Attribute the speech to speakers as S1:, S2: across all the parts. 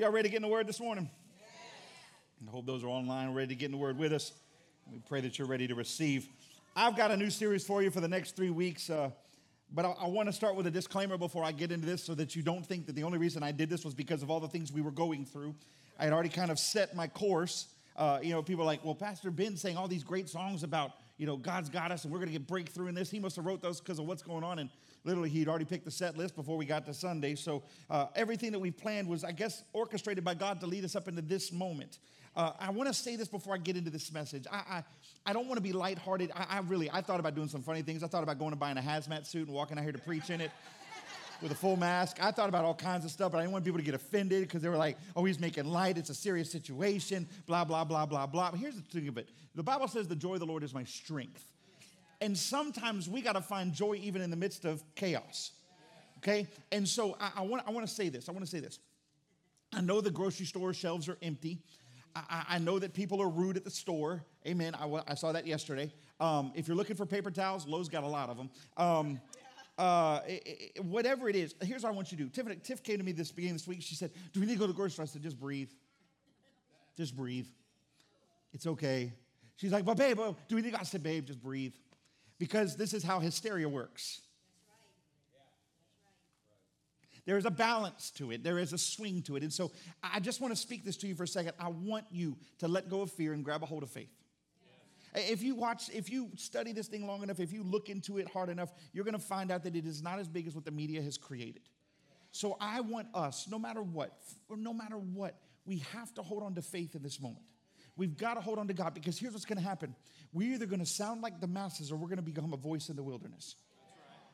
S1: Y'all ready to get in the word this morning? I hope those are online ready to get in the word with us. We pray that you're ready to receive. I've got a new series for you for the next three weeks, uh, but I, I want to start with a disclaimer before I get into this so that you don't think that the only reason I did this was because of all the things we were going through. I had already kind of set my course. Uh, you know, people are like, well, Pastor Ben's saying all these great songs about, you know, God's got us and we're going to get breakthrough in this. He must have wrote those because of what's going on. And literally, he'd already picked the set list before we got to Sunday. So uh, everything that we planned was, I guess, orchestrated by God to lead us up into this moment. Uh, I want to say this before I get into this message. I, I, I don't want to be lighthearted. I, I really, I thought about doing some funny things. I thought about going and buying a hazmat suit and walking out here to preach in it with a full mask. I thought about all kinds of stuff, but I didn't want people to get offended because they were like, oh, he's making light. It's a serious situation, blah, blah, blah, blah, blah. But here's the thing of it the Bible says the joy of the Lord is my strength. And sometimes we got to find joy even in the midst of chaos. Okay? And so I, I want, to say this. I want to say this. I know the grocery store shelves are empty. I, I, know that people are rude at the store. Amen. I, I saw that yesterday. Um, if you're looking for paper towels, Lowe's got a lot of them. Um, uh, it, it, whatever it is, here's what I want you to do. Tiffany, Tiff came to me this beginning this week. She said, "Do we need to go to the grocery store?" I said, "Just breathe. Just breathe. It's okay." She's like, "But babe, do we need?" I said, "Babe, just breathe," because this is how hysteria works. There is a balance to it. There is a swing to it. And so I just want to speak this to you for a second. I want you to let go of fear and grab a hold of faith. If you watch, if you study this thing long enough, if you look into it hard enough, you're going to find out that it is not as big as what the media has created. So I want us, no matter what, no matter what, we have to hold on to faith in this moment. We've got to hold on to God because here's what's going to happen. We're either going to sound like the masses or we're going to become a voice in the wilderness.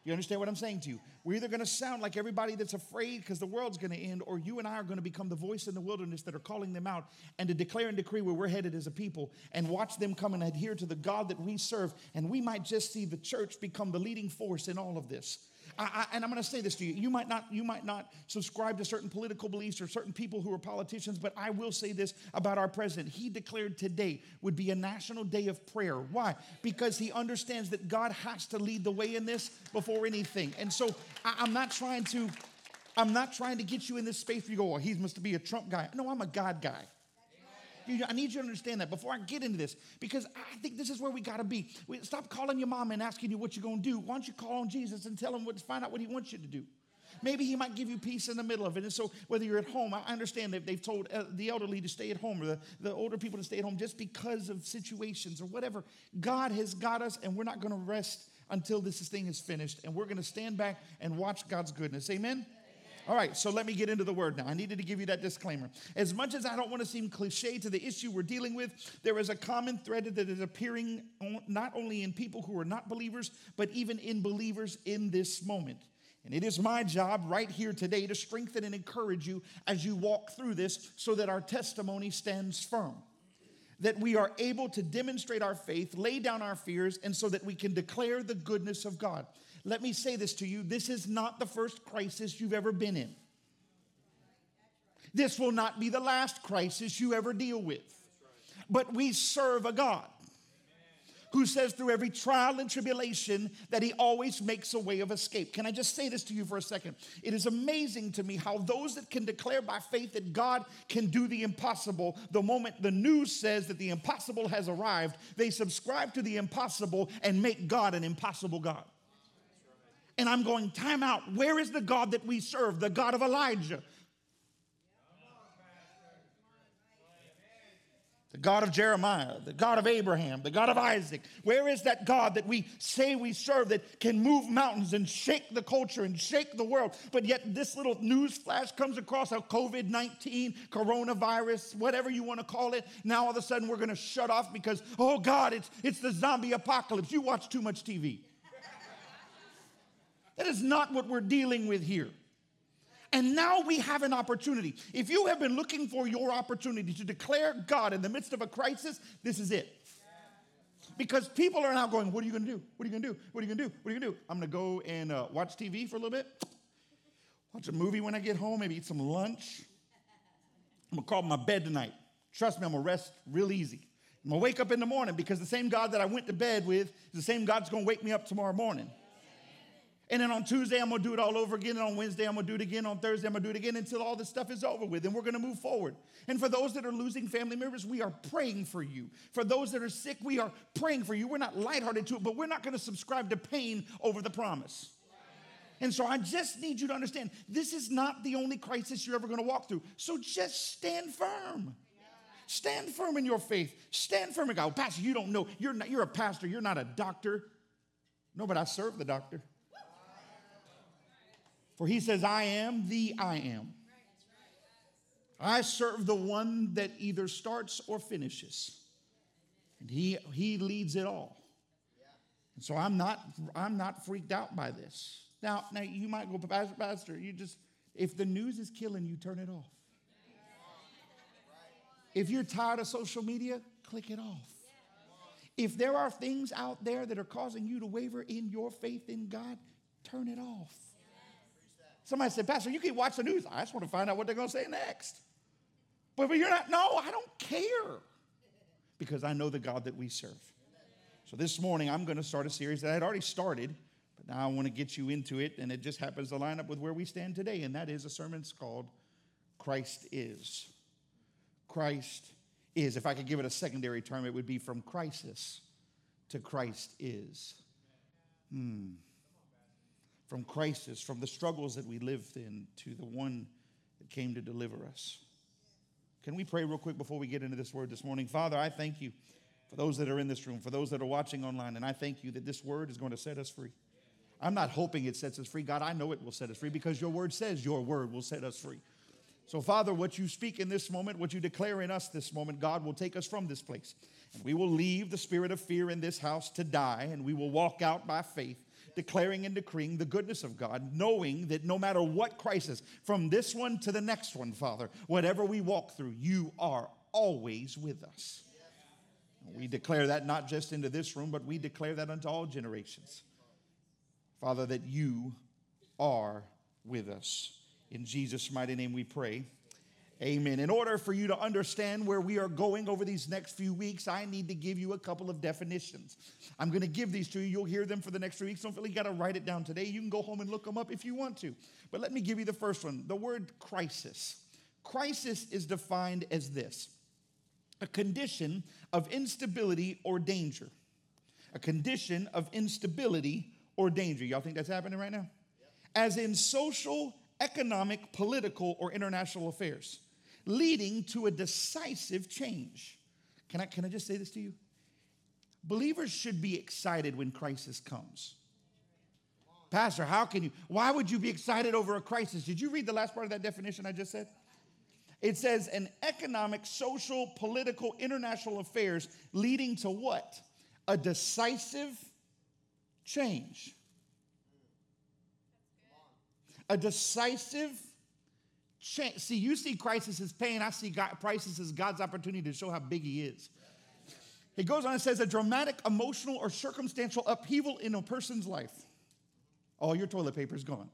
S1: You understand what I'm saying to you? We're either going to sound like everybody that's afraid because the world's going to end, or you and I are going to become the voice in the wilderness that are calling them out and to declare and decree where we're headed as a people and watch them come and adhere to the God that we serve. And we might just see the church become the leading force in all of this. I, I, and I'm going to say this to you. You might not, you might not subscribe to certain political beliefs or certain people who are politicians, but I will say this about our president. He declared today would be a national day of prayer. Why? Because he understands that God has to lead the way in this before anything. And so I, I'm not trying to, I'm not trying to get you in this space where you go, oh, he must be a Trump guy. No, I'm a God guy. I need you to understand that before I get into this, because I think this is where we got to be. We, stop calling your mom and asking you what you're going to do. Why don't you call on Jesus and tell him what, find out what he wants you to do? Maybe he might give you peace in the middle of it. And so, whether you're at home, I understand that they've told uh, the elderly to stay at home or the, the older people to stay at home just because of situations or whatever. God has got us, and we're not going to rest until this thing is finished. And we're going to stand back and watch God's goodness. Amen? All right, so let me get into the word now. I needed to give you that disclaimer. As much as I don't want to seem cliche to the issue we're dealing with, there is a common thread that is appearing not only in people who are not believers, but even in believers in this moment. And it is my job right here today to strengthen and encourage you as you walk through this so that our testimony stands firm. That we are able to demonstrate our faith, lay down our fears, and so that we can declare the goodness of God. Let me say this to you this is not the first crisis you've ever been in. This will not be the last crisis you ever deal with. But we serve a God who says through every trial and tribulation that he always makes a way of escape. Can I just say this to you for a second? It is amazing to me how those that can declare by faith that God can do the impossible, the moment the news says that the impossible has arrived, they subscribe to the impossible and make God an impossible God. And I'm going, time out. Where is the God that we serve? The God of Elijah. The God of Jeremiah, the God of Abraham, the God of Isaac. Where is that God that we say we serve that can move mountains and shake the culture and shake the world? But yet, this little news flash comes across a COVID 19, coronavirus, whatever you want to call it. Now, all of a sudden, we're going to shut off because, oh God, it's, it's the zombie apocalypse. You watch too much TV. That is not what we're dealing with here. And now we have an opportunity. If you have been looking for your opportunity to declare God in the midst of a crisis, this is it. Because people are now going, What are you to do? What are you to do? What are you to do? What are you to do? I'm to go and uh, watch TV for a little bit, watch a movie when I get home, maybe eat some lunch. I'm going to crawl my bed tonight. Trust me, I'm to rest real easy. I'm to wake up in the morning because the same God that I went to bed with is the same God that's going to wake me up tomorrow morning. And then on Tuesday, I'm gonna do it all over again. And on Wednesday, I'm gonna do it again. On Thursday, I'm gonna do it again until all this stuff is over with. And we're gonna move forward. And for those that are losing family members, we are praying for you. For those that are sick, we are praying for you. We're not lighthearted to it, but we're not gonna subscribe to pain over the promise. And so I just need you to understand this is not the only crisis you're ever gonna walk through. So just stand firm. Stand firm in your faith. Stand firm in God. Pastor, you don't know. You're, not, you're a pastor. You're not a doctor. No, but I serve the doctor. For he says, I am the I am. I serve the one that either starts or finishes. And he, he leads it all. And so I'm not, I'm not freaked out by this. Now, now you might go, Pastor, Pastor, you just, if the news is killing you, turn it off. If you're tired of social media, click it off. If there are things out there that are causing you to waver in your faith in God, turn it off. Somebody said, Pastor, you keep watching the news. I just want to find out what they're going to say next. But, but you're not, no, I don't care because I know the God that we serve. So this morning, I'm going to start a series that I had already started, but now I want to get you into it, and it just happens to line up with where we stand today, and that is a sermon called Christ Is. Christ is. If I could give it a secondary term, it would be from crisis to Christ is. Hmm from crisis, from the struggles that we lived in, to the one that came to deliver us. Can we pray real quick before we get into this word this morning? Father, I thank you for those that are in this room, for those that are watching online, and I thank you that this word is going to set us free. I'm not hoping it sets us free. God, I know it will set us free because your word says your word will set us free. So, Father, what you speak in this moment, what you declare in us this moment, God will take us from this place. And we will leave the spirit of fear in this house to die, and we will walk out by faith declaring and decreeing the goodness of God, knowing that no matter what crisis, from this one to the next one, Father, whatever we walk through, you are always with us. We declare that not just into this room, but we declare that unto all generations. Father, that you are with us. In Jesus' mighty name we pray. Amen. In order for you to understand where we are going over these next few weeks, I need to give you a couple of definitions. I'm going to give these to you. You'll hear them for the next few weeks. Don't feel like you got to write it down today. You can go home and look them up if you want to. But let me give you the first one the word crisis. Crisis is defined as this a condition of instability or danger. A condition of instability or danger. Y'all think that's happening right now? As in social, economic, political, or international affairs leading to a decisive change. Can I, can I just say this to you? Believers should be excited when crisis comes. Pastor, how can you? Why would you be excited over a crisis? Did you read the last part of that definition I just said? It says an economic, social, political, international affairs leading to what? A decisive change. A decisive change. See, you see crisis as pain. I see God, crisis as God's opportunity to show how big He is. He goes on and says a dramatic, emotional, or circumstantial upheaval in a person's life. All your toilet paper is gone.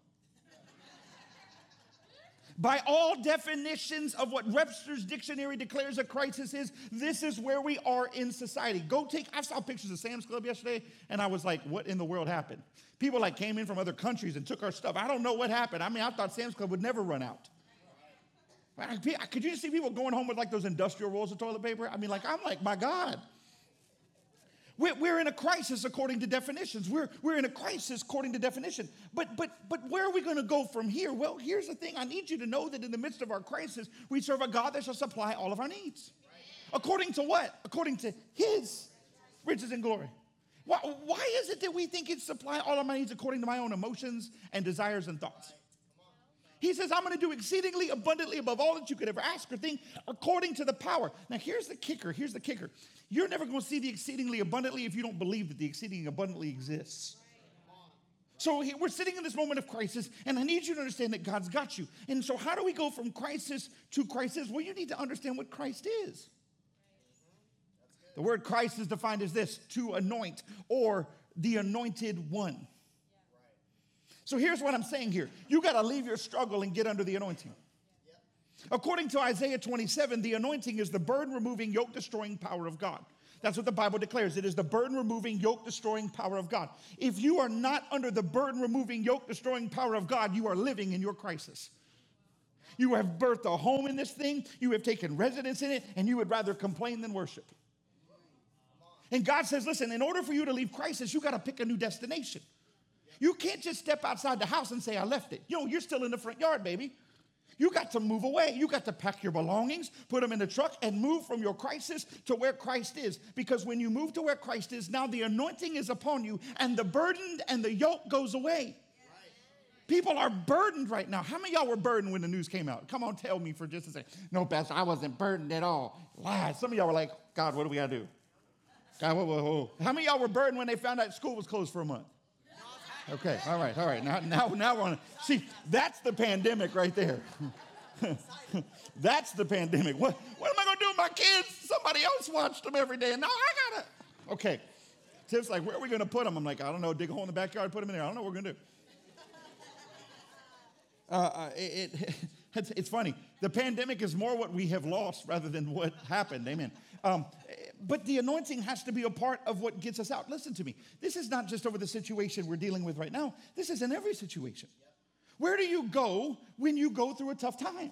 S1: By all definitions of what Webster's dictionary declares a crisis is, this is where we are in society. Go take, I saw pictures of Sam's Club yesterday, and I was like, what in the world happened? People like came in from other countries and took our stuff. I don't know what happened. I mean, I thought Sam's Club would never run out. Could you see people going home with like those industrial rolls of toilet paper? I mean, like, I'm like, my God. We're, in a crisis according to definitions. We're, we're in a crisis according to definition. But, but, but where are we going to go from here? Well, here's the thing I need you to know that in the midst of our crisis, we serve a God that shall supply all of our needs. According to what? According to His riches and glory. Why, why is it that we think it's supply all of my needs according to my own emotions and desires and thoughts? He says, I'm going to do exceedingly abundantly above all that you could ever ask or think according to the power. Now, here's the kicker. Here's the kicker. You're never going to see the exceedingly abundantly if you don't believe that the exceedingly abundantly exists. So we're sitting in this moment of crisis, and I need you to understand that God's got you. And so, how do we go from crisis to Christ is? Well, you need to understand what Christ is. The word Christ is defined as this to anoint or the anointed one. So here's what I'm saying here you got to leave your struggle and get under the anointing. According to Isaiah 27, the anointing is the burden removing, yoke destroying power of God. That's what the Bible declares. It is the burden removing, yoke destroying power of God. If you are not under the burden removing, yoke destroying power of God, you are living in your crisis. You have birthed a home in this thing, you have taken residence in it, and you would rather complain than worship. And God says, listen, in order for you to leave crisis, you got to pick a new destination. You can't just step outside the house and say, I left it. You know, you're still in the front yard, baby. You got to move away. You got to pack your belongings, put them in the truck, and move from your crisis to where Christ is. Because when you move to where Christ is, now the anointing is upon you, and the burden and the yoke goes away. People are burdened right now. How many y'all were burdened when the news came out? Come on, tell me for just a second. No, Pastor, I wasn't burdened at all. Lies. Some of y'all were like, God, what do we got to do? God, whoa, whoa, whoa. How many y'all were burdened when they found out school was closed for a month? Okay, all right, all right. Now, now, now we're on. See, that's the pandemic right there. that's the pandemic. What, what am I going to do with my kids? Somebody else watched them every day, and now I got to. Okay. Tiff's like, where are we going to put them? I'm like, I don't know. Dig a hole in the backyard, put them in there. I don't know what we're going to do. Uh, uh, it, it, it's, it's, funny. The pandemic is more what we have lost rather than what happened. Amen. Um, but the anointing has to be a part of what gets us out. Listen to me. This is not just over the situation we're dealing with right now, this is in every situation. Where do you go when you go through a tough time?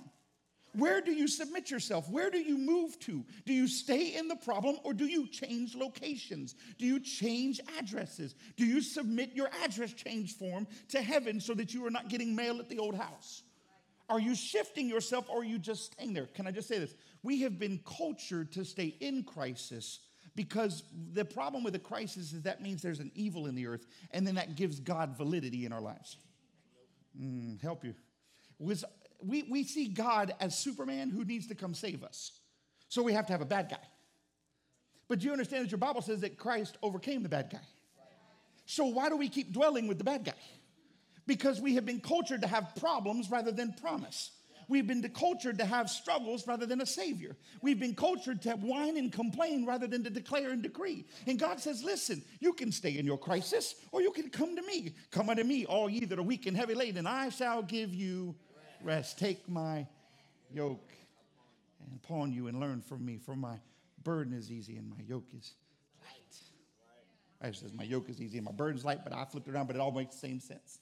S1: Where do you submit yourself? Where do you move to? Do you stay in the problem or do you change locations? Do you change addresses? Do you submit your address change form to heaven so that you are not getting mail at the old house? Are you shifting yourself or are you just staying there? Can I just say this? We have been cultured to stay in crisis because the problem with a crisis is that means there's an evil in the earth, and then that gives God validity in our lives. Mm, help you. Was, we, we see God as Superman who needs to come save us. So we have to have a bad guy. But do you understand that your Bible says that Christ overcame the bad guy. So why do we keep dwelling with the bad guy? Because we have been cultured to have problems rather than promise. We've been cultured to have struggles rather than a savior. We've been cultured to whine and complain rather than to declare and decree. And God says, listen, you can stay in your crisis or you can come to me. Come unto me, all ye that are weak and heavy laden, and I shall give you rest. Take my yoke and upon you and learn from me, for my burden is easy and my yoke is light. I says my yoke is easy and my burden is light, but I flipped around, but it all makes the same sense.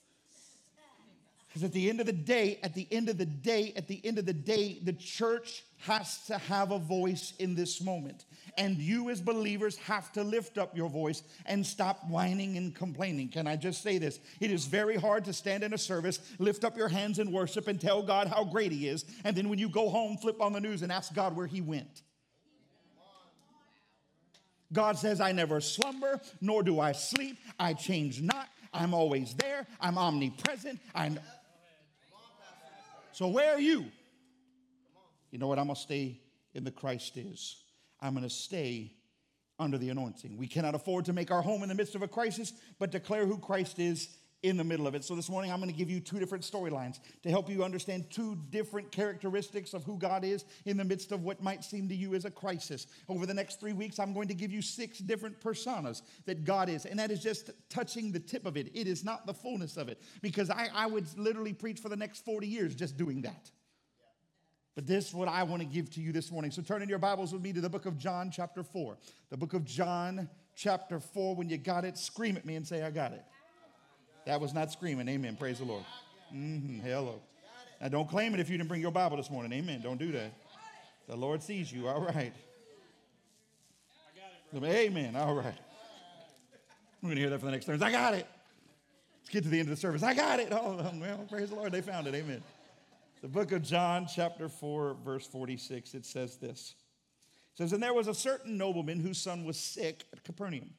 S1: Because at the end of the day, at the end of the day, at the end of the day, the church has to have a voice in this moment. And you, as believers, have to lift up your voice and stop whining and complaining. Can I just say this? It is very hard to stand in a service, lift up your hands in worship, and tell God how great He is. And then when you go home, flip on the news and ask God where He went. God says, I never slumber, nor do I sleep. I change not. I'm always there. I'm omnipresent. I know. So where are you? You know what? I'm going to stay in the Christ is. I'm going to stay under the anointing. We cannot afford to make our home in the midst of a crisis, but declare who Christ is in the middle of it. So this morning, I'm going to give you two different storylines to help you understand two different characteristics of who God is in the midst of what might seem to you as a crisis. Over the next three weeks, I'm going to give you six different personas that God is, and that is just touching the tip of it. It is not the fullness of it, because I, I would literally preach for the next 40 years just doing that. But this is what I want to give to you this morning. So turn in your Bibles with me to the book of John, chapter 4. The book of John, chapter 4. When you got it, scream at me and say, I got it. That was not screaming. Amen. Praise the Lord. Mm-hmm. Hello. Now, don't claim it if you didn't bring your Bible this morning. Amen. Don't do that. The Lord sees you. All right. Amen. All right. We're going to hear that for the next service. I got it. Let's get to the end of the service. I got it. Oh, well, praise the Lord. They found it. Amen. The book of John, chapter 4, verse 46, it says this. It says, And there was a certain nobleman whose son was sick at Capernaum.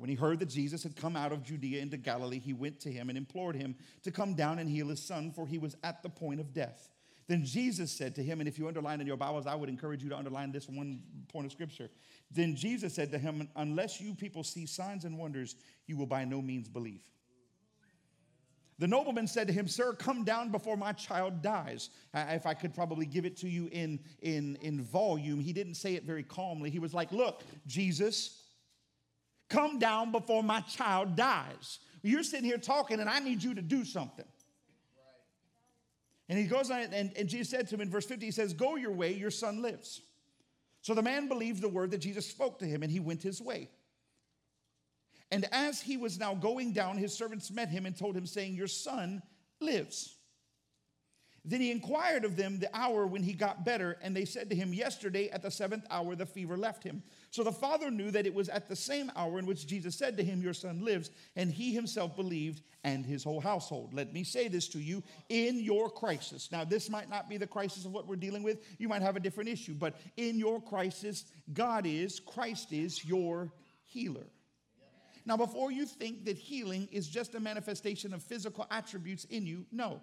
S1: And when he heard that Jesus had come out of Judea into Galilee, he went to him and implored him to come down and heal his son, for he was at the point of death. Then Jesus said to him, and if you underline in your Bibles, I would encourage you to underline this one point of scripture. Then Jesus said to him, Unless you people see signs and wonders, you will by no means believe. The nobleman said to him, Sir, come down before my child dies. if I could probably give it to you in, in, in volume, he didn't say it very calmly. He was like, Look, Jesus, come down before my child dies. You're sitting here talking, and I need you to do something. And he goes on, and, and Jesus said to him in verse 50, he says, Go your way, your son lives. So the man believed the word that Jesus spoke to him, and he went his way. And as he was now going down, his servants met him and told him, saying, Your son lives. Then he inquired of them the hour when he got better, and they said to him, Yesterday at the seventh hour the fever left him. So the father knew that it was at the same hour in which Jesus said to him, Your son lives, and he himself believed, and his whole household. Let me say this to you in your crisis. Now, this might not be the crisis of what we're dealing with, you might have a different issue, but in your crisis, God is, Christ is your healer. Now, before you think that healing is just a manifestation of physical attributes in you, no.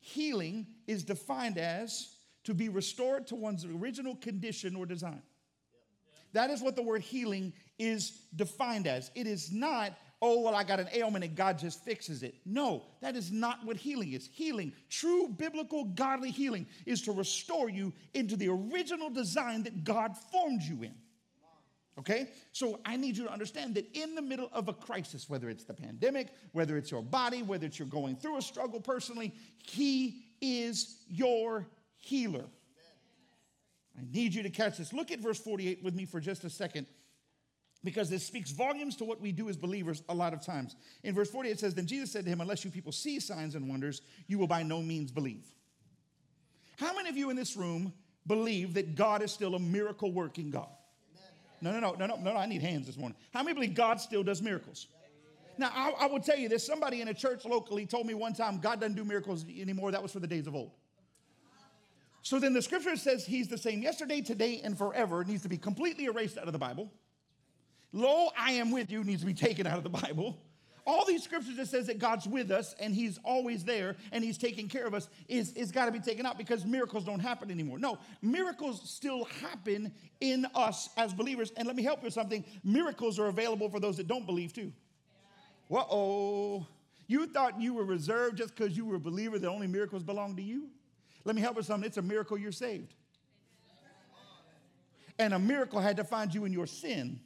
S1: Healing is defined as to be restored to one's original condition or design. That is what the word healing is defined as. It is not, oh, well, I got an ailment and God just fixes it. No, that is not what healing is. Healing, true biblical godly healing, is to restore you into the original design that God formed you in. Okay? So I need you to understand that in the middle of a crisis, whether it's the pandemic, whether it's your body, whether it's you're going through a struggle personally, He is your healer. I need you to catch this. Look at verse 48 with me for just a second because this speaks volumes to what we do as believers a lot of times. In verse 48, it says, Then Jesus said to him, Unless you people see signs and wonders, you will by no means believe. How many of you in this room believe that God is still a miracle working God? No, no, no, no, no, no, I need hands this morning. How many believe God still does miracles? Now, I, I will tell you this somebody in a church locally told me one time God doesn't do miracles anymore. That was for the days of old. So then the scripture says he's the same yesterday, today, and forever. It needs to be completely erased out of the Bible. Lo, I am with you needs to be taken out of the Bible all these scriptures that says that God's with us and He's always there and He's taking care of us is, is got to be taken out because miracles don't happen anymore. No, miracles still happen in us as believers. And let me help you with something miracles are available for those that don't believe too. Whoa. You thought you were reserved just because you were a believer that only miracles belong to you? Let me help with something. It's a miracle you're saved. And a miracle had to find you in your sin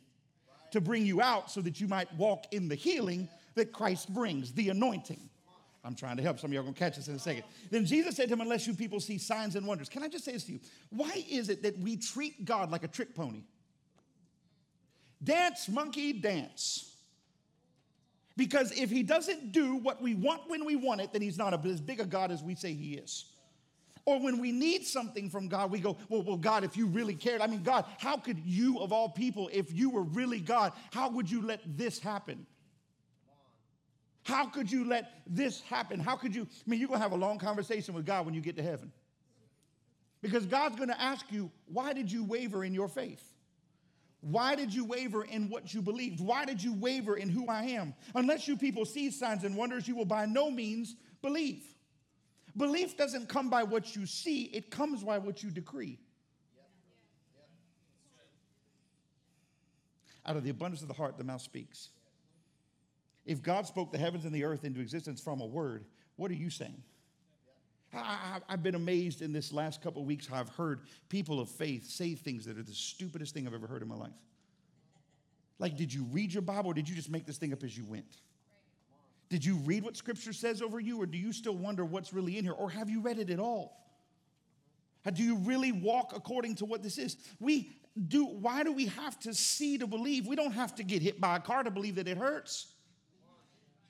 S1: to bring you out so that you might walk in the healing that Christ brings, the anointing. I'm trying to help. Some of y'all gonna catch this in a second. Then Jesus said to him, Unless you people see signs and wonders. Can I just say this to you? Why is it that we treat God like a trick pony? Dance, monkey, dance. Because if he doesn't do what we want when we want it, then he's not as big a God as we say he is. Or when we need something from God, we go, well, well, God, if you really cared, I mean, God, how could you, of all people, if you were really God, how would you let this happen? How could you let this happen? How could you? I mean, you're going to have a long conversation with God when you get to heaven. Because God's going to ask you, why did you waver in your faith? Why did you waver in what you believed? Why did you waver in who I am? Unless you people see signs and wonders, you will by no means believe. Belief doesn't come by what you see, it comes by what you decree. Out of the abundance of the heart, the mouth speaks. If God spoke the heavens and the earth into existence from a word, what are you saying? I, have been amazed in this last couple of weeks how I've heard people of faith say things that are the stupidest thing I've ever heard in my life. Like, did you read your Bible or did you just make this thing up as you went? Did you read what Scripture says over you or do you still wonder what's really in here? Or have you read it at all? Do you really walk according to what this is? We do, why do we have to see to believe? We don't have to get hit by a car to believe that it hurts.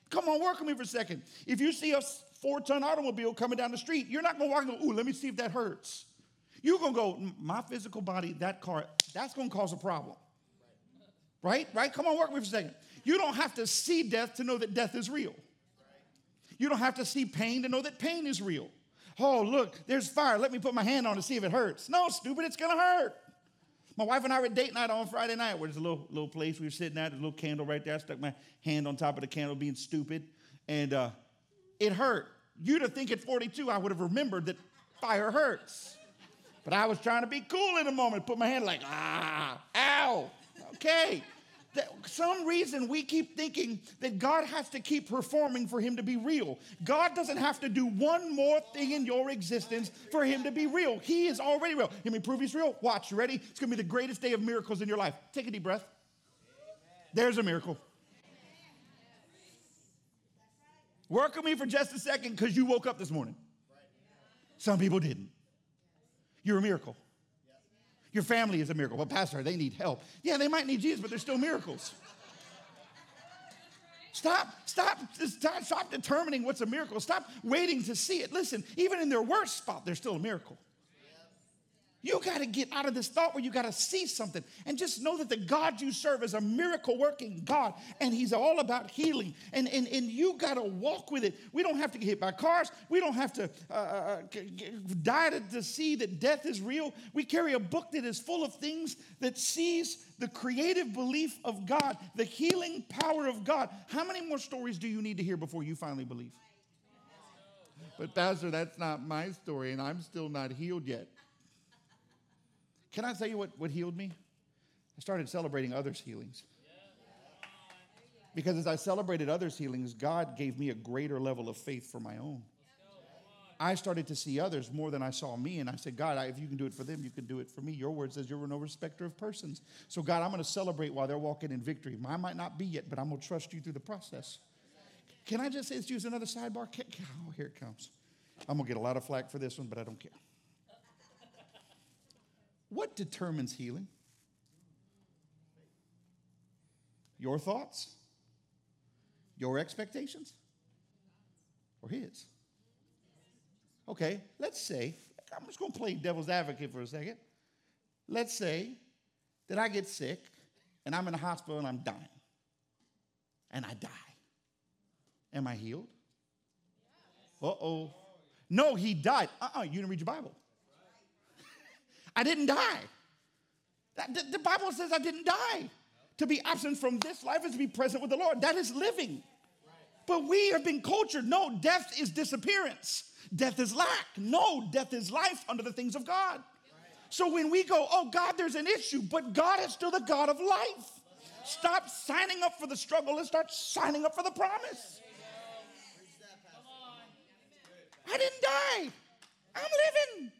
S1: Come on, work with me for a second. If you see a four ton automobile coming down the street, you're not to walk and go, ooh, let me see if that hurts. You're to go, my physical body, that car, that's to cause a problem. Right? Right? Come on, work with me for a second. You don't have to see death to know that death is real. You don't have to see pain to know that pain is real. Oh, look, there's fire. Let me put my hand on to see if it hurts. No, stupid, it's to hurt. My wife and I were date night on Friday night where there's a little, little place we were sitting at, a little candle right there. I stuck my hand on top of the candle being stupid, and uh, it hurt. You'd have think at 42 I would have remembered that fire hurts. But I was trying to be cool in a moment, put my hand like, ah, ow, okay that some reason we keep thinking that God has to keep performing for him to be real. God doesn't have to do one more thing in your existence for him to be real. He is already real. Let me prove he's real. Watch, you ready? It's going to be the greatest day of miracles in your life. Take a deep breath. There's a miracle. Work with me for just a second because you woke up this morning. Some people didn't. You're a miracle. Your family is a miracle. Well, Pastor, they need help. Yeah, they might need Jesus, but they're still miracles. Stop, stop, stop, stop determining what's a miracle. Stop waiting to see it. Listen, even in their worst spot, they're still a miracle. You got to get out of this thought where you got to see something and just know that the God you serve is a miracle working God and He's all about healing. And, and, and you got to walk with it. We don't have to get hit by cars. We don't have to uh, uh die to, to see that death is real. We carry a book that is full of things that sees the creative belief of God, the healing power of God. How many more stories do you need to hear before you finally believe? But, Pastor, that's not my story, and I'm still not healed yet. Can I tell you what, what healed me? I started celebrating others' healings. Because as I celebrated others' healings, God gave me a greater level of faith for my own. I started to see others more than I saw me, and I said, God, if you can do it for them, you can do it for me. Your word says you're no respecter of persons. So, God, I'm going to celebrate while they're walking in victory. Mine might not be yet, but I'm going to trust you through the process. Can I just say, let's use another sidebar? Oh, here it comes. I'm going to get a lot of flack for this one, but I don't care. What determines healing? Your thoughts? Your expectations? Or his? Okay, let's say, I'm just to play devil's advocate for a second. Let's say that I get sick and I'm in the hospital and I'm dying. And I die. Am I healed? Uh oh. No, he died. Uh uh-uh, uh you didn't read your Bible. I didn't die. The, Bible says I didn't die. To be absent from this life is to be present with the Lord. That is living. But we have been cultured. No, death is disappearance. Death is lack. No, death is life under the things of God. So when we go, oh God, there's an issue, but God is still the God of life. Stop signing up for the struggle and start signing up for the promise. I didn't die. I'm living.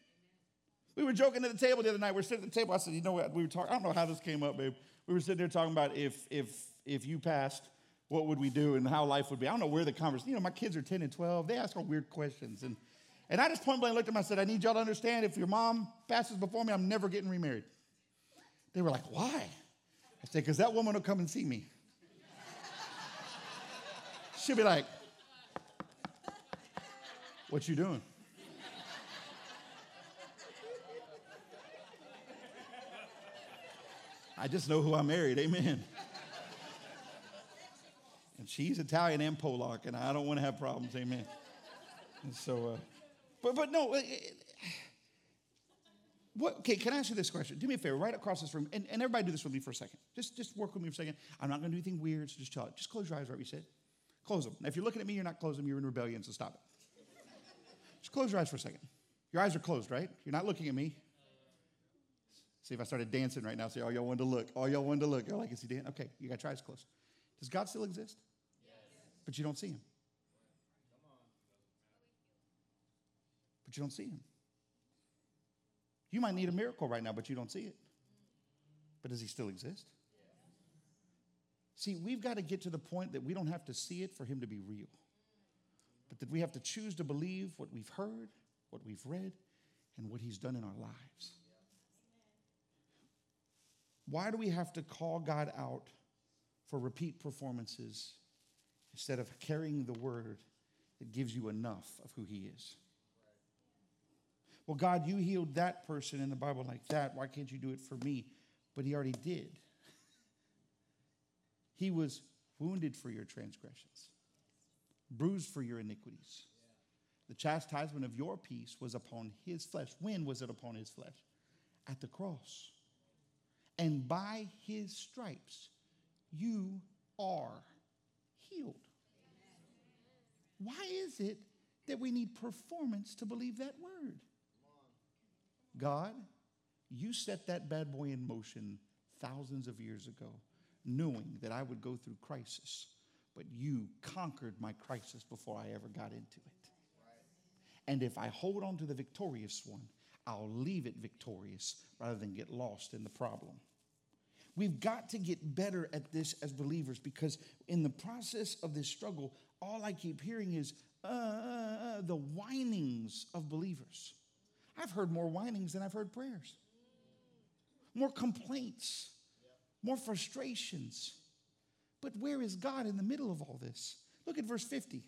S1: We were joking at the table the other night. We were sitting at the table. I said, you know what? We were talking. I don't know how this came up, babe. We were sitting there talking about if if if you passed, what would we do and how life would be. I don't know where the conversation. You know, my kids are 10 and 12. They ask all weird questions, and and I just point blank looked at them. I said, I need y'all to understand. If your mom passes before me, I'm never getting remarried. They were like, why? I said, because that woman will come and see me. She'll be like, what you doing? I just know who I married. Amen. and she's Italian and Polak, and I don't want to have problems. Amen. And so, uh, but but no. Uh, what, okay, can I ask you this question? Do me a favor, right across this room, and, and everybody do this with me for a second. Just, just work with me for a second. I'm not going to do anything weird, so just chill out. Just close your eyes right you sit. Close them. Now, if you're looking at me, you're not closing them, you're in rebellion, so stop it. Just close your eyes for a second. Your eyes are closed, right? You're not looking at me. See if I started dancing right now, say, oh, y'all wanted to look. Oh, y'all wanted to look. You're like, is he dancing? Okay, you got your eyes closed. Does God still exist? Yes. But you don't see him. But you don't see him. You might need a miracle right now, but you don't see it. But does he still exist? See, we've got to get to the point that we don't have to see it for him to be real, but that we have to choose to believe what we've heard, what we've read, and what he's done in our lives. Why do we have to call God out for repeat performances instead of carrying the word that gives you enough of who He is? Well, God, you healed that person in the Bible like that. Why can't you do it for me? But He already did. He was wounded for your transgressions, bruised for your iniquities. The chastisement of your peace was upon his flesh. When was it upon his flesh? At the cross and by his stripes you are healed. Why is it that we need performance to believe that word? God, you set that bad boy in motion thousands of years ago, knowing that I would go through crisis, but you conquered my crisis before I ever got into it. And if I hold on to the victorious one, I'll leave it victorious rather than get lost in the problem. We've got to get better at this as believers because in the process of this struggle, all I keep hearing is uh, the whinings of believers. I've heard more whinings than I've heard prayers. more complaints, more frustrations. But where is God in the middle of all this? Look at verse 50.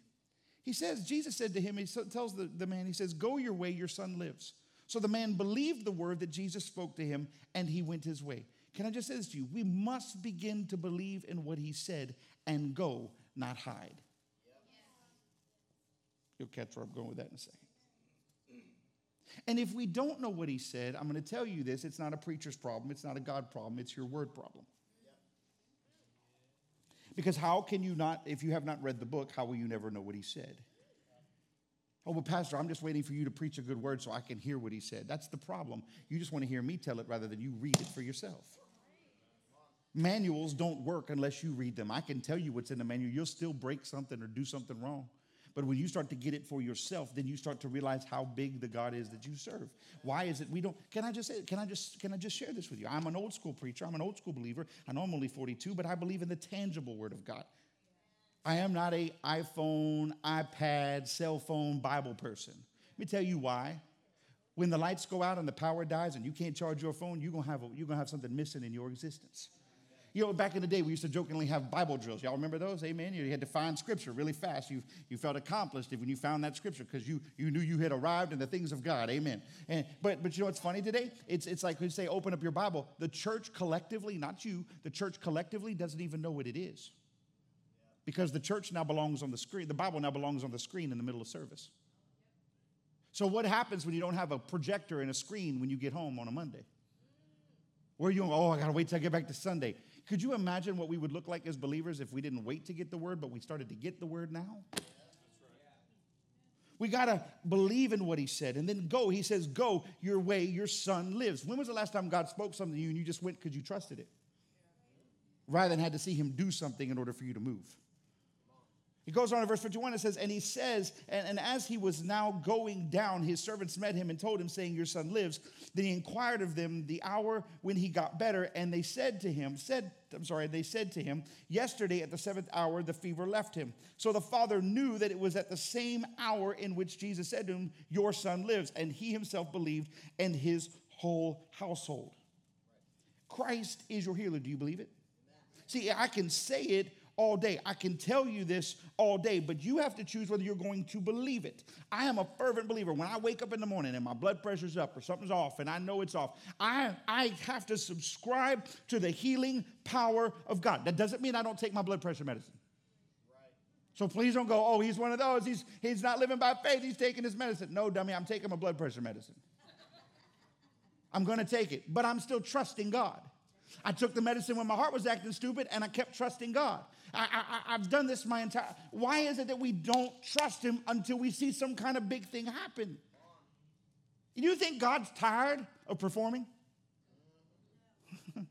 S1: He says, Jesus said to him, he tells the, the man, he says, Go your way, your son lives. So the man believed the word that Jesus spoke to him, and he went his way. Can I just say this to you? We must begin to believe in what he said and go, not hide. You'll catch where I'm going with that in a second. And if we don't know what he said, I'm going to tell you this it's not a preacher's problem, it's not a God problem, it's your word problem. Because how can you not, if you have not read the book, how will you never know what he said? Oh, but Pastor, I'm just waiting for you to preach a good word so I can hear what he said. That's the problem. You just want to hear me tell it rather than you read it for yourself. Manuals don't work unless you read them. I can tell you what's in the manual. You'll still break something or do something wrong. But when you start to get it for yourself, then you start to realize how big the God is that you serve. Why is it we don't? Can I just say? Can I just can I just share this with you? I'm an old school preacher. I'm an old school believer. I know I'm only 42, but I believe in the tangible Word of God. I am not a iPhone, iPad, cell phone Bible person. Let me tell you why. When the lights go out and the power dies and you can't charge your phone, you're gonna have a, you're gonna have something missing in your existence. You know, back in the day, we used to jokingly have Bible drills. Y'all remember those? Amen. You had to find scripture really fast. You, you felt accomplished when you found that scripture because you, you knew you had arrived in the things of God. Amen. And, but, but you know what's funny today? It's, it's like we say, open up your Bible. The church collectively, not you, the church collectively doesn't even know what it is. Because the church now belongs on the screen, the Bible now belongs on the screen in the middle of service. So, what happens when you don't have a projector and a screen when you get home on a Monday? Where are you going? Oh, I got to wait till I get back to Sunday. Could you imagine what we would look like as believers if we didn't wait to get the word, but we started to get the word now? We got to believe in what he said and then go. He says, Go your way, your son lives. When was the last time God spoke something to you and you just went because you trusted it? Rather than had to see him do something in order for you to move. He goes on in verse 51, it says, And he says, and, and, as he was now going down, his servants met him and told him, saying, Your son lives. Then he inquired of them the hour when he got better, and they said to him, said, I'm sorry, they said to him, Yesterday at the seventh hour the fever left him. So the father knew that it was at the same hour in which Jesus said to him, Your son lives. And he himself believed, and his whole household. Christ is your healer. Do you believe it? See, I can say it all day. I can tell you this all day, but you have to choose whether you're going to believe it. I am a fervent believer. When I wake up in the morning and my blood pressure's up or something's off and I know it's off, I, I have to subscribe to the healing power of God. That doesn't mean I don't take my blood pressure medicine. So please don't go, oh, he's one of those. He's, he's not living by faith. He's taking his medicine. No, dummy, I'm taking my blood pressure medicine. I'm going to take it, but I'm still trusting God. I took the medicine when my heart was acting stupid and I kept trusting God. I, have done this my entire. Why is it that we don't trust Him until we see some kind of big thing happen? Do you think God's tired of performing? Do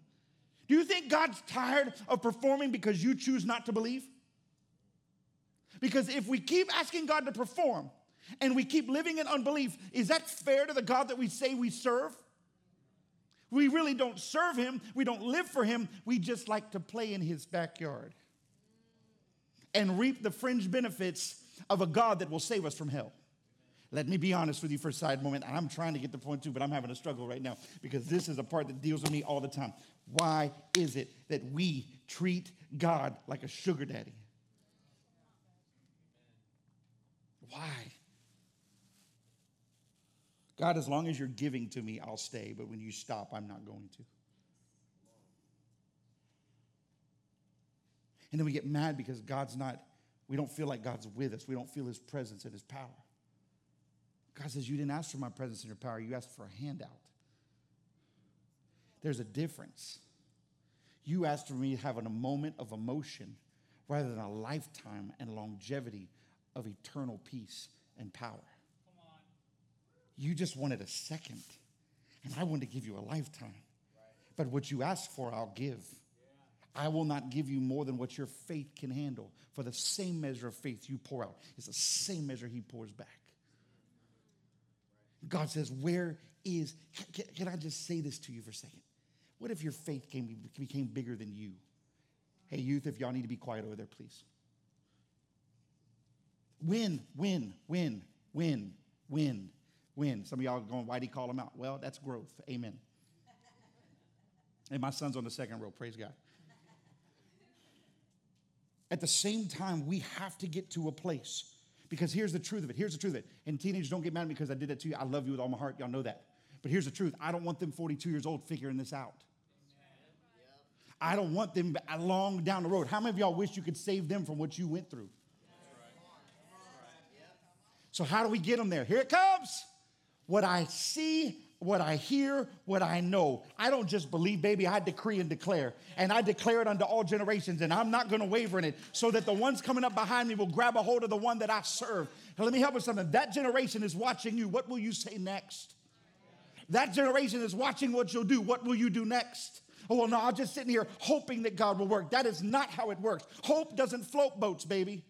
S1: you think God's tired of performing because you choose not to believe? Because if we keep asking God to perform and we keep living in unbelief, is that fair to the God that we say we serve? We really don't serve him, we don't live for him, we just like to play in his backyard and reap the fringe benefits of a God that will save us from hell. Let me be honest with you for a side moment. I'm trying to get the point too, but I'm having a struggle right now because this is a part that deals with me all the time. Why is it that we treat God like a sugar daddy? Why? God, as long as you're giving to me, I'll stay, but when you stop, I'm not going to. And then we get mad because God's not, we don't feel like God's with us. We don't feel his presence and his power. God says, You didn't ask for my presence and your power, you asked for a handout. There's a difference. You asked for me to have a moment of emotion rather than a lifetime and longevity of eternal peace and power. You just wanted a second, and I want to give you a lifetime. But what you ask for, I'll give. I will not give you more than what your faith can handle. For the same measure of faith you pour out is the same measure he pours back. God says, Where is, can, can I just say this to you for a second? What if your faith came, became bigger than you? Hey, youth, if y'all need to be quiet over there, please. Win, win, win, win, win, win. Some of y'all are going, why did he call them out? Well, that's growth. Amen. And my son's on the second row, praise God. At the same time, we have to get to a place because here's the truth of it. Here's the truth of it. And teenagers, don't get mad at me because I did that to you. I love you with all my heart. Y'all know that. But here's the truth I don't want them 42 years old figuring this out. I don't want them long down the road. How many of y'all wish you could save them from what you went through? So, how do we get them there? Here it comes. What I see, what I hear, what I know. I don't just believe, baby, I decree and declare. And I declare it unto all generations, and I'm not gonna waver in it so that the ones coming up behind me will grab a hold of the one that I serve. Now, let me help with something. That generation is watching you. What will you say next? That generation is watching what you'll do. What will you do next? Oh, well, no, I'm just sitting here hoping that God will work. That is not how it works. Hope doesn't float boats, baby.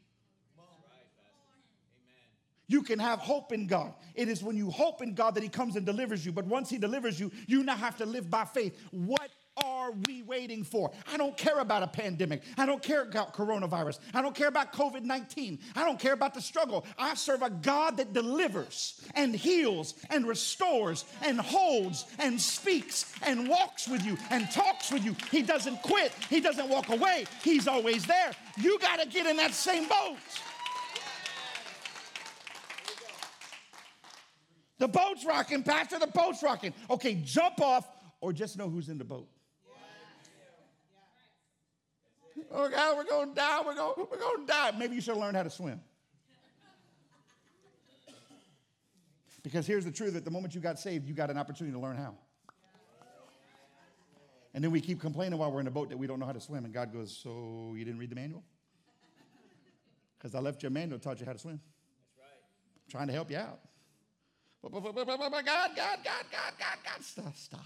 S1: You can have hope in God. It is when you hope in God that He comes and delivers you. But once He delivers you, you now have to live by faith. What are we waiting for? I don't care about a pandemic. I don't care about coronavirus. I don't care about COVID 19. I don't care about the struggle. I serve a God that delivers and heals and restores and holds and speaks and walks with you and talks with you. He doesn't quit, He doesn't walk away. He's always there. You got to get in that same boat. The boat's rocking, Pastor, the boat's rocking. Okay, jump off or just know who's in the boat. Oh God, we're gonna die, we're gonna, we're gonna die. Maybe you should learn how to swim. Because here's the truth that the moment you got saved, you got an opportunity to learn how. And then we keep complaining while we're in a boat that we don't know how to swim. And God goes, So you didn't read the manual? Because I left you a manual, taught you how to swim. That's right. I'm trying to help you out. God, God, God, God, God, God, stop, stop.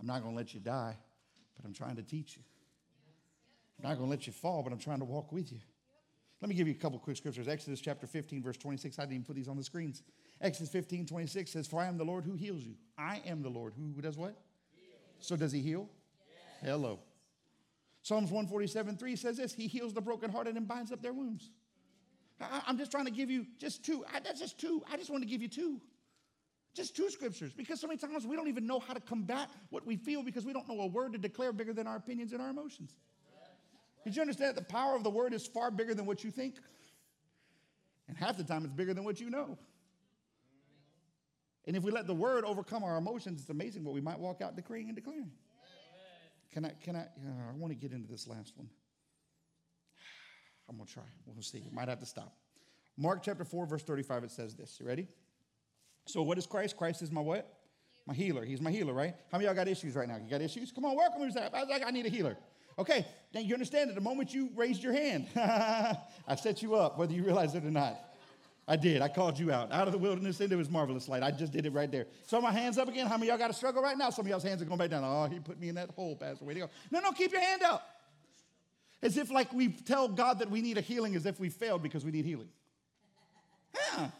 S1: I'm not going to let you die, but I'm trying to teach you. I'm not going to let you fall, but I'm trying to walk with you. Let me give you a couple quick scriptures. Exodus chapter 15, verse 26. I didn't even put these on the screens. Exodus 15, 26 says, For I am the Lord who heals you. I am the Lord who does what? So does he heal? Hello. Psalms 147, 3 says this He heals the brokenhearted and binds up their wounds. I, am just trying to give you just two. I, that's just two. I just want to give you two. Just two scriptures. Because so many times we don't even know how to combat what we feel because we don't know a word to declare bigger than our opinions and our emotions. Did you understand that the power of the word is far bigger than what you think? And half the time it's bigger than what you know. And if we let the word overcome our emotions, it's amazing what we might walk out decreeing and declaring. Can I, can I, uh, I want to get into this last one. I'm going to try. We'll see. Might have to stop. Mark chapter 4, verse 35, it says this. You ready? So what is Christ? Christ is my what? My healer. He's my healer, right? How many y'all got issues right now? You got issues? Come on, welcome to yourself. I was like, I need a healer. Okay, now you understand that the moment you raised your hand, I set you up, whether you realize it or not. I did. I called you out. Out of the wilderness into his marvelous light. I just did it right there. So my hands up again. How many y'all got a struggle right now? Some of y'all's hands are going back down. Oh, he put me in that hole, Pastor. Way to go. No, no, keep your hand up. As if like we tell God that we need a healing as if we failed because we need healing. Yeah.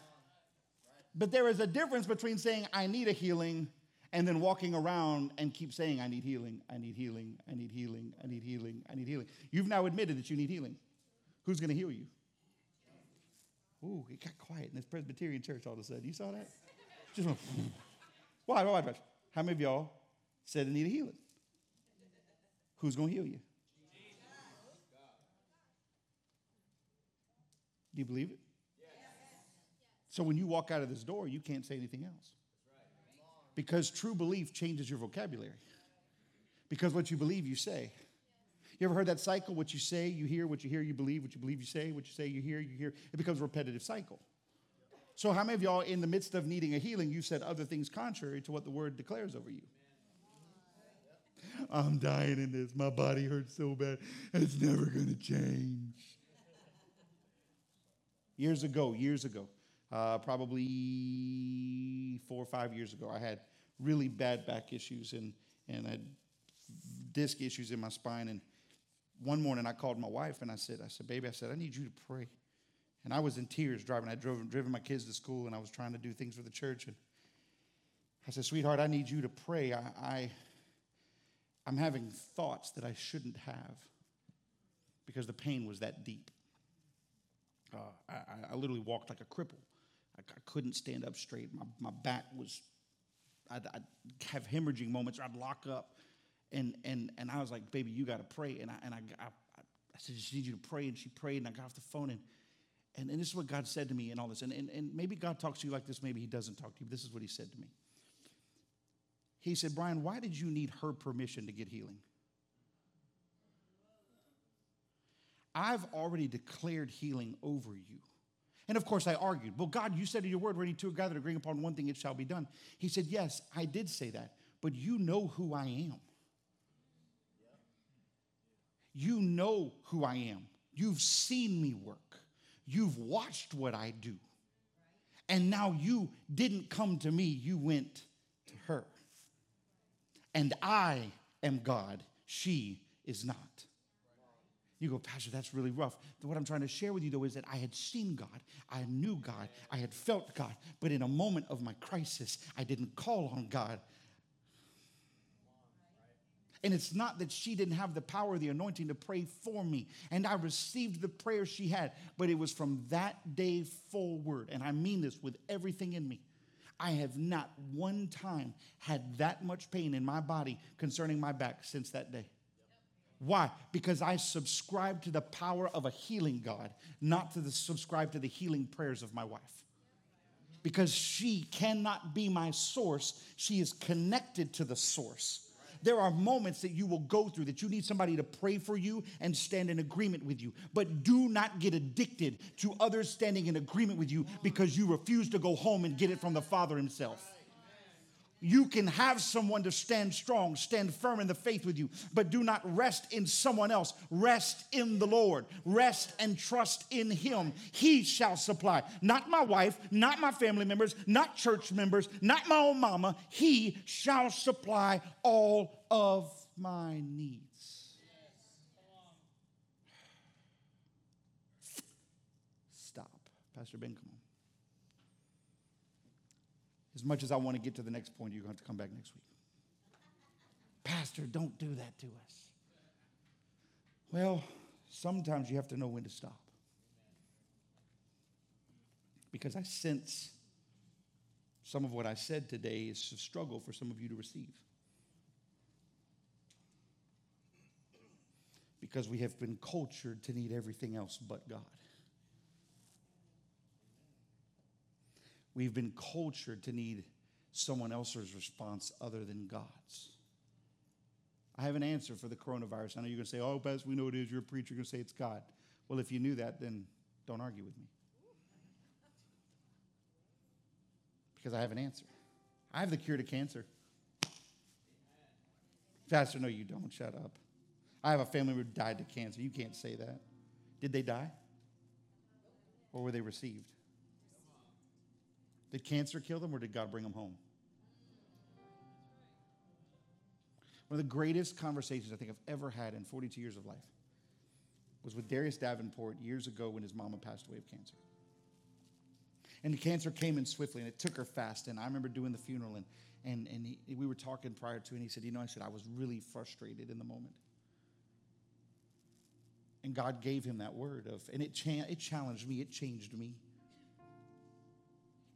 S1: But there is a difference between saying, I need a healing, and then walking around and keep saying, I need healing, I need healing, I need healing, I need healing, I need healing. You've now admitted that you need healing. Who's going to heal you? Ooh, it got quiet in this Presbyterian church all of a sudden. You saw that? Just went, why, why, why? How many of y'all said they need a healing? Who's going to heal you? Do you believe it? So when you walk out of this door, you can't say anything else. Because true belief changes your vocabulary. Because what you believe, you say. You ever heard that cycle? What you say, you hear, what you hear, you believe, what you believe, you say, what you say, you hear, you hear. It becomes a repetitive cycle. So, how many of y'all, in the midst of needing a healing, you said other things contrary to what the word declares over you? I'm dying in this. My body hurts so bad. It's never going to change. Years ago, years ago, uh, probably four or five years ago. I had really bad back issues and, and I had disc issues in my spine. And one morning I called my wife and I said, I said, baby, I said, I need you to pray. And I was in tears driving. I drove driven my kids to school and I was trying to do things for the church. And I said, sweetheart, I need you to pray. I, I I'm having thoughts that I shouldn't have because the pain was that deep. Uh, I, I, literally walked like a cripple. I, I couldn't stand up straight. My, my back was, I'd, I'd, have hemorrhaging moments. I'd lock up. And, and, and I was like, baby, you got to pray. And I, and I, I, I said, I just need you to pray. And she prayed, and I got off the phone. And, and, and this is what God said to me and all this. And, and, and maybe God talks to you like this, maybe He doesn't talk to you. But this is what He said to me. He said, Brian, why did you need her permission to get healing? I've already declared healing over you. And of course, I argued, Well, God, you said in your word, ready to gather, agreeing upon one thing, it shall be done. He said, Yes, I did say that, but you know who I am. You know who I am. You've seen me work, you've watched what I do. And now you didn't come to me, you went to her. And I am God, she is not. You go, Pastor, that's really rough. What I'm trying to share with you, though, is that I had seen God, I knew God, I had felt God, but in a moment of my crisis, I didn't call on God. And it's not that she didn't have the power, the anointing to pray for me. And I received the prayer she had, but it was from that day forward. And I mean this with everything in me. I have not one time had that much pain in my body concerning my back since that day. Why? Because I subscribe to the power of a healing God, not to the subscribe to the healing prayers of my wife. Because she cannot be my source, she is connected to the source. There are moments that you will go through that you need somebody to pray for you and stand in agreement with you. But do not get addicted to others standing in agreement with you because you refuse to go home and get it from the Father Himself you can have someone to stand strong, stand firm in the faith with you, but do not rest in someone else. Rest in the Lord. Rest and trust in Him. He shall supply. Not my wife, not my family members, not church members, not my own mama. He shall supply all of my needs. Stop. Pastor Ben, come on. As much as I want to get to the next point, you're going to have to come back next week. Pastor, don't do that to us. Well, sometimes you have to know when to stop. Because I sense some of what I said today is a struggle for some of you to receive. Because we have been cultured to need everything else but God. We've been cultured to need someone else's response other than God's. I have an answer for the coronavirus. I know you're going to say, oh, Pastor, we know it is. You're a preacher. You're going to say it's God. Well, if you knew that, then don't argue with me. Because I have an answer. I have the cure to cancer. Pastor, no, you don't. Shut up. I have a family member who died to cancer. You can't say that. Did they die? Or were they received? Did cancer kill them or did God bring them home? One of the greatest conversations I think I've ever had in 42 years of life was with Darius Davenport years ago when his mama passed away of cancer. And the cancer came in swiftly and it took her fast. And I remember doing the funeral and, and, and he, we were talking prior to, and he said, You know, I said, I was really frustrated in the moment. And God gave him that word of, and it, cha- it challenged me, it changed me.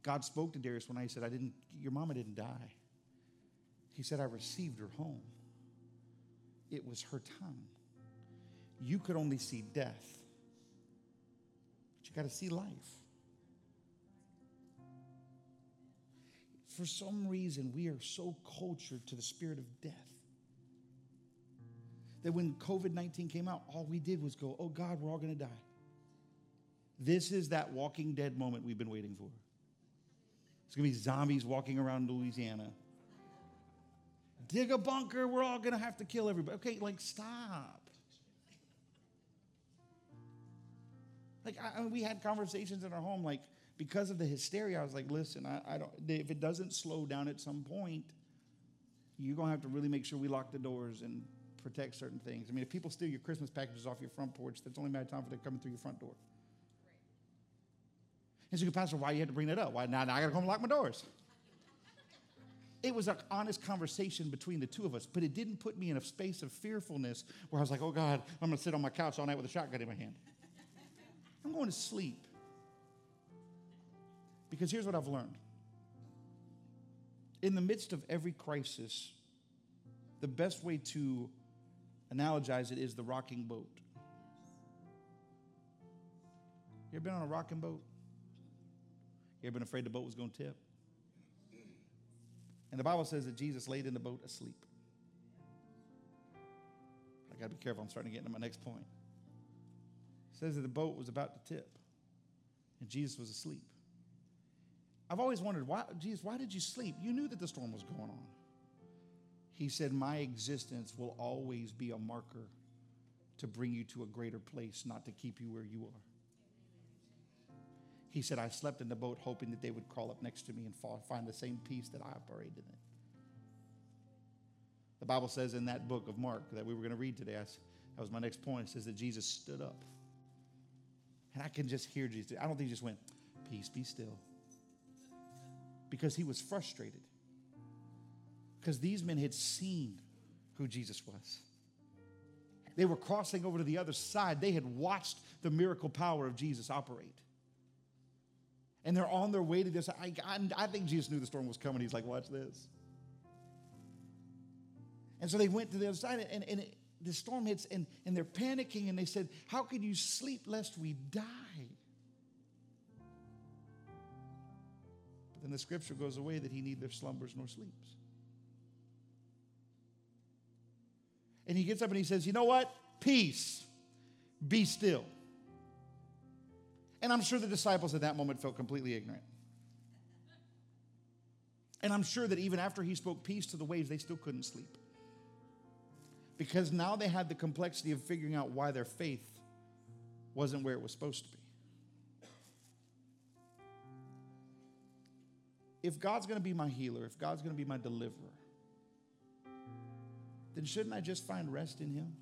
S1: God spoke to Darius when I said, I didn't, your mama didn't die. He said, I received her home. It was her time. You could only see death, but you got to see life. For some reason, we are so cultured to the spirit of death that when COVID 19 came out, all we did was go, Oh God, we're all going to die. This is that walking dead moment we've been waiting for. It's going to be zombies walking around Louisiana. Dig a bunker, we're all going to have to kill everybody. Okay, like, stop. Like, I, I mean, we had conversations in our home, like, because of the hysteria, I was like, listen, I, I don't, if it doesn't slow down at some point, you're going to have to really make sure we lock the doors and protect certain things. I mean, if people steal your Christmas packages off your front porch, that's only a matter of time for them coming through your front door. And so, Pastor, why you had to bring that up? Why now, now I got to go and lock my doors? It was an honest conversation between the two of us, but it didn't put me in a space of fearfulness where I was like, oh God, I'm to sit on my couch all night with a shotgun in my hand. I'm going to sleep. Because here's what I've learned in the midst of every crisis, the best way to analogize it is the rocking boat. You ever been on a rocking boat? You ever been afraid the boat was going to tip? And the Bible says that Jesus laid in the boat asleep. I got to be careful. I'm starting to get into my next point. It says that the boat was about to tip, and Jesus was asleep. I've always wondered, why, Jesus, why did you sleep? You knew that the storm was going on. He said, My existence will always be a marker to bring you to a greater place, not to keep you where you are. He said, I slept in the boat hoping that they would crawl up next to me and fall, find the same peace that I operated in. The Bible says in that book of Mark that we were going to read today, I, that was my next point. It says that Jesus stood up. And I can just hear Jesus. I don't think he just went, Peace, be still. Because he was frustrated. Because these men had seen who Jesus was. They were crossing over to the other side. They had watched the miracle power of Jesus operate and they're on their way to this. I, I, I think Jesus knew the storm was coming. He's like, watch this. And so they went to the other side, and, and it, the storm hits, and, and they're panicking, and they said, How can you sleep lest we die? But then the scripture goes away that he neither slumbers nor sleeps. And he gets up and he says, You know what? Peace, be still. And I'm sure the disciples at that moment felt completely ignorant. And I'm sure that even after he spoke peace to the waves, they still couldn't sleep. Because now they had the complexity of figuring out why their faith wasn't where it was supposed to be. If God's going to be my healer, if God's going to be my deliverer, then shouldn't I just find rest in Him?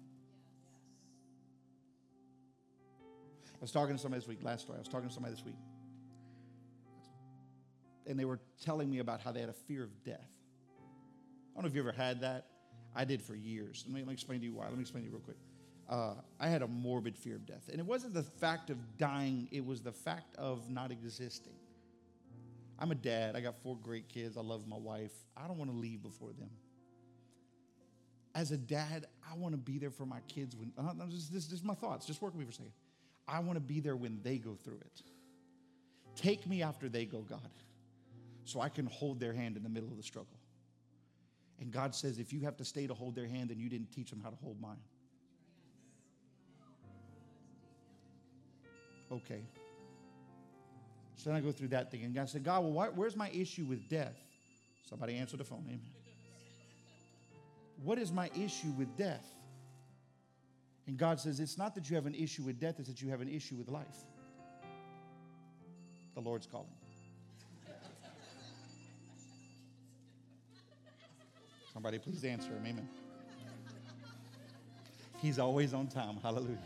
S1: Was talking to somebody this week, last story. I was talking to somebody this week. And they were telling me about how they had a fear of death. I don't know if you ever had that. I did for years. Let me, let me explain to you why. Let me explain to you real quick. Uh, I had a morbid fear of death. And it wasn't the fact of dying, it was the fact of not existing. I'm a dad. I got four great kids. I love my wife. I don't want to leave before them. As a dad, I want to be there for my kids. When uh, this, this, this is my thoughts. Just work with me for a second. I want to be there when they go through it. Take me after they go, God, so I can hold their hand in the middle of the struggle. And God says, if you have to stay to hold their hand, then you didn't teach them how to hold mine. Okay. So then I go through that thing, and God said, God, well, why, where's my issue with death? Somebody answer the phone, amen. What is my issue with death? And God says, it's not that you have an issue with death, it's that you have an issue with life. The Lord's calling. Somebody please answer him. Amen. He's always on time. Hallelujah.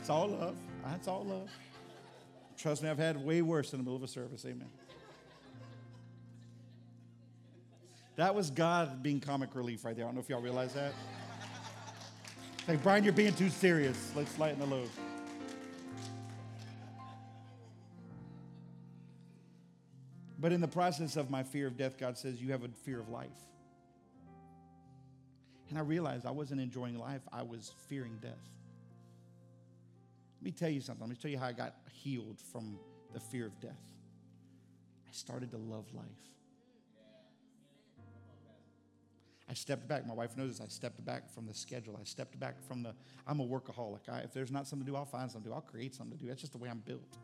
S1: It's all love. That's all love. Trust me, I've had way worse in the middle of a service. Amen. That was God being comic relief right there. I don't know if y'all realize that. Like, Brian, you're being too serious. Let's lighten the load. But in the process of my fear of death, God says, You have a fear of life. And I realized I wasn't enjoying life, I was fearing death. Let me tell you something. Let me tell you how I got healed from the fear of death. I started to love life. I stepped back. My wife knows this. I stepped back from the schedule. I stepped back from the, I'm a workaholic. I, if there's not something to do, I'll find something to do. I'll create something to do. That's just the way I'm built.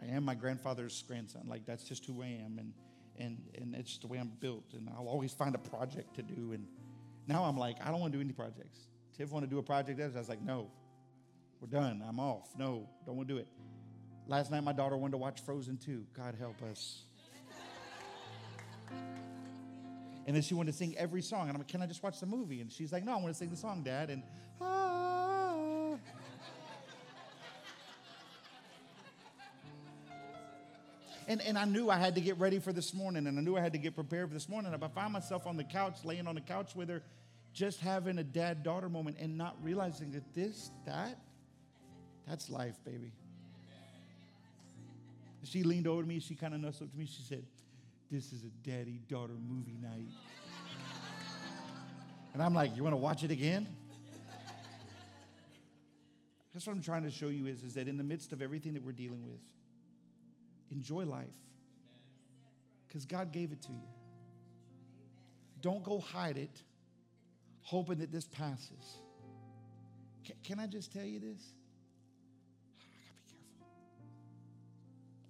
S1: I am my grandfather's grandson. Like, that's just who I am. And, and, and it's just the way I'm built. And I'll always find a project to do. And now I'm like, I don't want to do any projects. Tiff want to do a project. I was like, no, we're done. I'm off. No, don't want to do it. Last night, my daughter wanted to watch Frozen 2. God help us. And then she wanted to sing every song. And I'm like, can I just watch the movie? And she's like, no, I want to sing the song, Dad. And ah. And, and I knew I had to get ready for this morning, and I knew I had to get prepared for this morning. And I found myself on the couch, laying on the couch with her, just having a dad daughter moment and not realizing that this, that, that's life, baby. She leaned over to me. She kind of nestled to me. She said, This is a daddy daughter movie night. and I'm like, You want to watch it again? That's what I'm trying to show you is, is that in the midst of everything that we're dealing with, enjoy life because God gave it to you. Don't go hide it, hoping that this passes. Can, can I just tell you this? I gotta be careful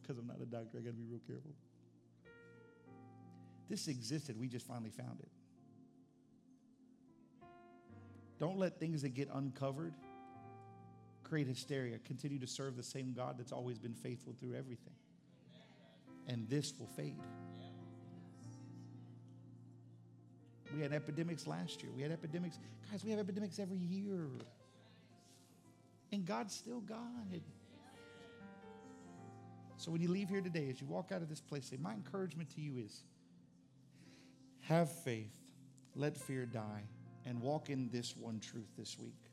S1: because I'm not a doctor. I gotta be real careful. This existed, we just finally found it. Don't let things that get uncovered create hysteria. Continue to serve the same God that's always been faithful through everything. And this will fade. We had epidemics last year. We had epidemics. Guys, we have epidemics every year. And God's still God. So when you leave here today, as you walk out of this place, say, my encouragement to you is have faith, let fear die, and walk in this one truth this week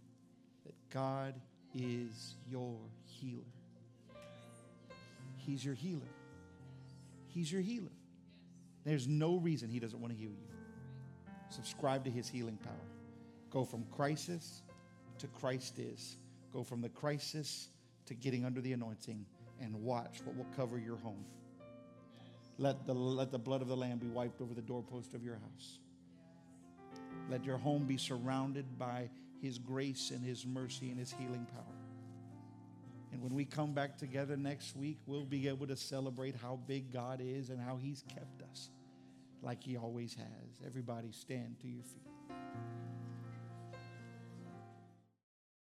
S1: that God is your healer. He's your healer. He's your healer. There's no reason He doesn't want to heal you. Subscribe to His healing power. Go from crisis to Christ is. Go from the crisis to getting under the anointing and watch what will cover your home. Let the, let the blood of the Lamb be wiped over the doorpost of your house. Let your home be surrounded by His grace and His mercy and His healing power. And when we come back together next week, we'll be able to celebrate how big God is and how He's kept us like He always has. Everybody stand to your feet.